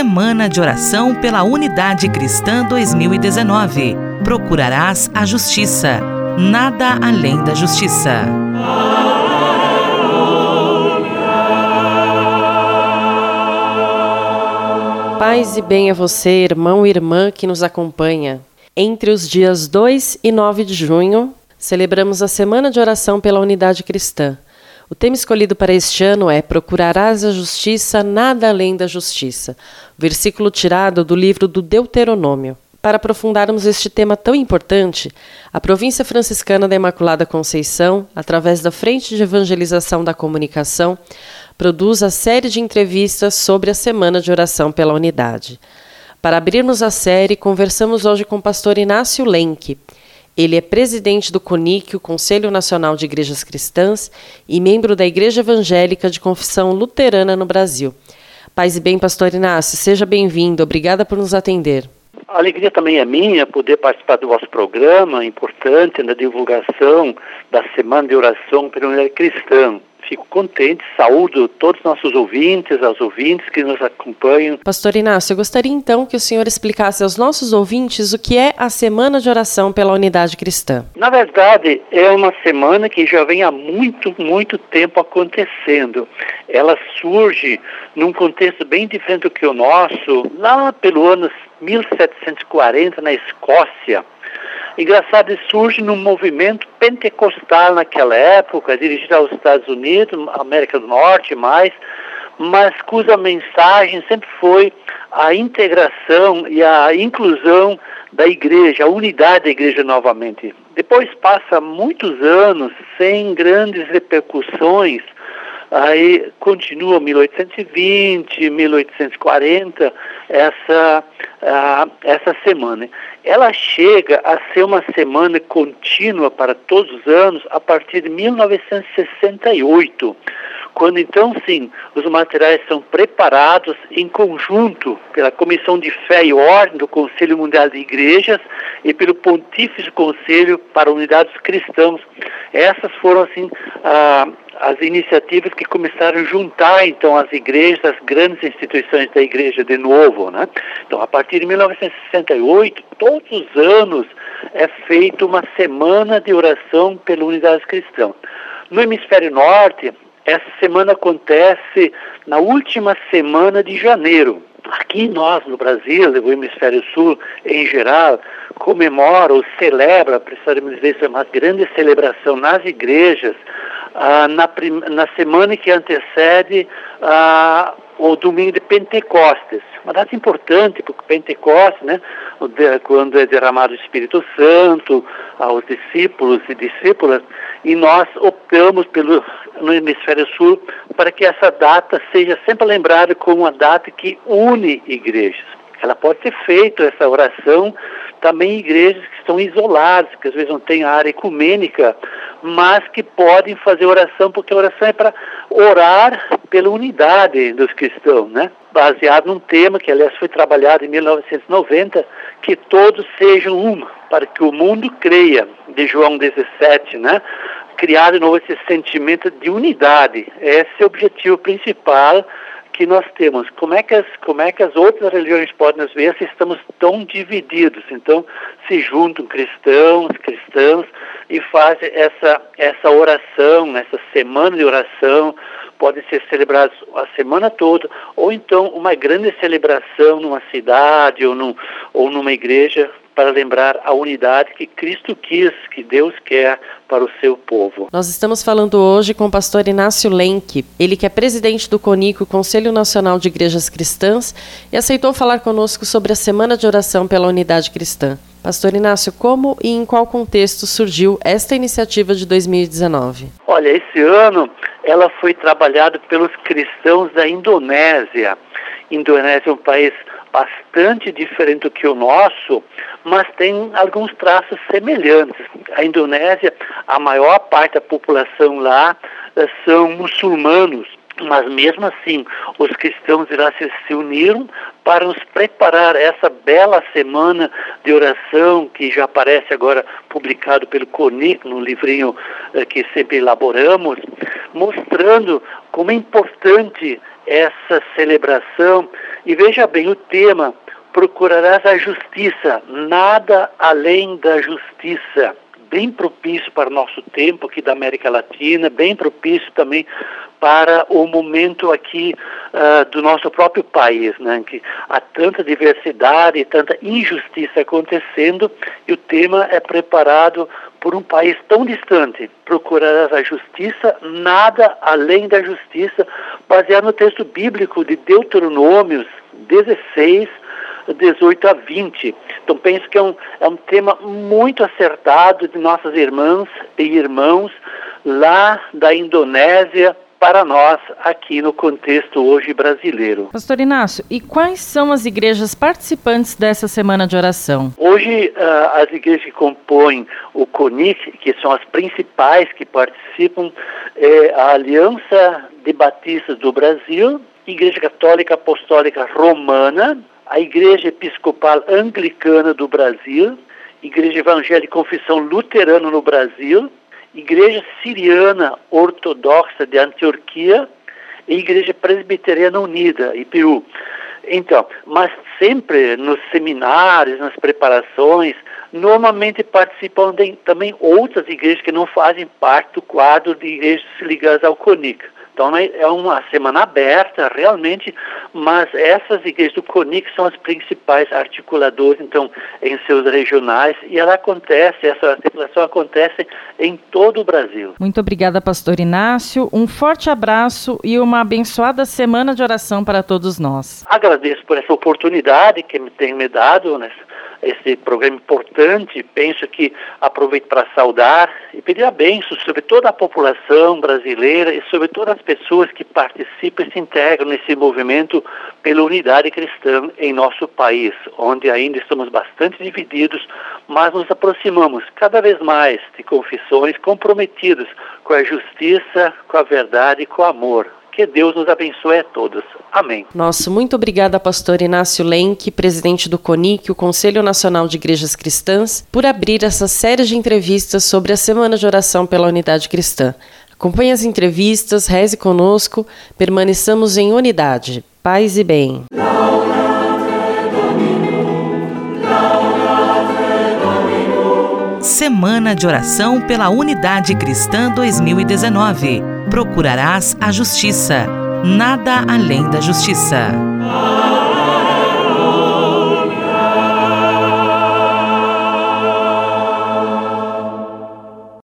Semana de Oração pela Unidade Cristã 2019. Procurarás a justiça, nada além da justiça. Paz e bem a você, irmão e irmã que nos acompanha. Entre os dias 2 e 9 de junho, celebramos a Semana de Oração pela Unidade Cristã. O tema escolhido para este ano é Procurarás a justiça, nada além da justiça, versículo tirado do livro do Deuteronômio. Para aprofundarmos este tema tão importante, a Província Franciscana da Imaculada Conceição, através da Frente de Evangelização da Comunicação, produz a série de entrevistas sobre a Semana de Oração pela Unidade. Para abrirmos a série, conversamos hoje com o pastor Inácio Lenk, ele é presidente do CONIC, o Conselho Nacional de Igrejas Cristãs, e membro da Igreja Evangélica de Confissão Luterana no Brasil. Paz e bem, pastor Inácio, seja bem-vindo. Obrigada por nos atender. A alegria também é minha poder participar do vosso programa, importante na divulgação da Semana de Oração pela Unidade Cristã fico contente, saúdo todos os nossos ouvintes, aos ouvintes que nos acompanham. Pastor Inácio, eu gostaria então que o senhor explicasse aos nossos ouvintes o que é a Semana de Oração pela Unidade Cristã. Na verdade, é uma semana que já vem há muito, muito tempo acontecendo. Ela surge num contexto bem diferente do que o nosso, lá pelo ano 1740, na Escócia. Engraçado, surge num movimento pentecostal naquela época, dirigido aos Estados Unidos, América do Norte mais, mas cuja mensagem sempre foi a integração e a inclusão da igreja, a unidade da igreja novamente. Depois passa muitos anos sem grandes repercussões, aí continua 1820, 1840, essa, essa semana. Ela chega a ser uma semana contínua para todos os anos a partir de 1968, quando então sim os materiais são preparados em conjunto pela Comissão de Fé e Ordem do Conselho Mundial de Igrejas e pelo Pontífice Conselho para Unidades Cristãos. Essas foram assim as iniciativas que começaram a juntar então as igrejas, as grandes instituições da igreja de novo, né? Então, a partir de 1968, todos os anos é feita uma semana de oração pela unidade cristã. No hemisfério norte, essa semana acontece na última semana de janeiro. Aqui nós, no Brasil, o hemisfério sul em geral, comemora ou celebra, precisamos dizer, é uma grande celebração nas igrejas, ah, na, na, semana que antecede ah, o domingo de Pentecostes. Uma data importante, porque Pentecostes, né, quando é derramado o Espírito Santo aos discípulos e discípulas, e nós optamos pelo, no hemisfério sul para que essa data seja sempre lembrada como uma data que une igrejas. Ela pode ser feita, essa oração, também em igrejas que estão isoladas, que às vezes não têm área ecumênica, mas que podem fazer oração, porque a oração é para orar pela unidade dos cristãos, né? Baseado num tema que, aliás, foi trabalhado em 1990, que todos sejam um, para que o mundo creia, de João 17, né? Criar de novo esse sentimento de unidade. Esse é o objetivo principal que nós temos. Como é que as, como é que as outras religiões podem nos ver se estamos tão divididos? Então, se juntam cristãos, cristãos e fazem essa, essa oração, essa semana de oração, pode ser celebrada a semana toda, ou então uma grande celebração numa cidade ou, num, ou numa igreja para lembrar a unidade que Cristo quis, que Deus quer para o seu povo. Nós estamos falando hoje com o pastor Inácio Lenk, ele que é presidente do CONICO, Conselho Nacional de Igrejas Cristãs, e aceitou falar conosco sobre a Semana de Oração pela Unidade Cristã. Pastor Inácio, como e em qual contexto surgiu esta iniciativa de 2019? Olha, esse ano ela foi trabalhada pelos cristãos da Indonésia. Indonésia é um país bastante diferente do que o nosso, mas tem alguns traços semelhantes. A Indonésia, a maior parte da população lá eh, são muçulmanos, mas mesmo assim os cristãos lá se, se uniram para nos preparar essa bela semana de oração que já aparece agora publicado pelo CONIC, no livrinho eh, que sempre elaboramos, mostrando como é importante essa celebração E veja bem o tema: procurarás a justiça, nada além da justiça. Bem propício para o nosso tempo aqui da América Latina, bem propício também para o momento aqui uh, do nosso próprio país, né, que há tanta diversidade e tanta injustiça acontecendo e o tema é preparado por um país tão distante. Procurarás a justiça, nada além da justiça, baseado no texto bíblico de Deuteronômios 16, 18 a 20. Então penso que é um, é um tema muito acertado de nossas irmãs e irmãos lá da Indonésia, para nós aqui no contexto hoje brasileiro. Pastor Inácio, e quais são as igrejas participantes dessa semana de oração? Hoje, uh, as igrejas que compõem o CONIC, que são as principais que participam, é a Aliança de Batistas do Brasil, Igreja Católica Apostólica Romana, a Igreja Episcopal Anglicana do Brasil, Igreja Evangélica Confissão Luterana no Brasil, Igreja Siriana Ortodoxa de Antioquia e Igreja Presbiteriana Unida, IPU. Então, mas sempre nos seminários, nas preparações, normalmente participam de, também outras igrejas que não fazem parte do quadro de igrejas ligadas ao CONIC. Então né, é uma semana aberta, realmente, mas essas igrejas do CONIC são as principais articuladoras, então, em seus regionais, e ela acontece, essa articulação acontece em todo o Brasil. Muito obrigada, pastor Inácio. Um forte abraço e uma abençoada semana de oração para todos nós. Agradeço por essa oportunidade que me tem me dado nessa esse programa importante. Penso que aproveito para saudar e pedir a benção sobre toda a população brasileira e sobre todas as pessoas que participam e se integram nesse movimento pela unidade cristã em nosso país, onde ainda estamos bastante divididos, mas nos aproximamos cada vez mais de confissões comprometidas com a justiça, com a verdade e com o amor. Que Deus nos abençoe a todos. Amém. Nosso muito obrigada, pastor Inácio Lenk, presidente do CONIC, o Conselho Nacional de Igrejas Cristãs, por abrir essa série de entrevistas sobre a Semana de Oração pela Unidade Cristã. Acompanhe as entrevistas, reze conosco, permaneçamos em unidade. Paz e bem. Semana de Oração pela Unidade Cristã 2019 procurarás a justiça, nada além da justiça.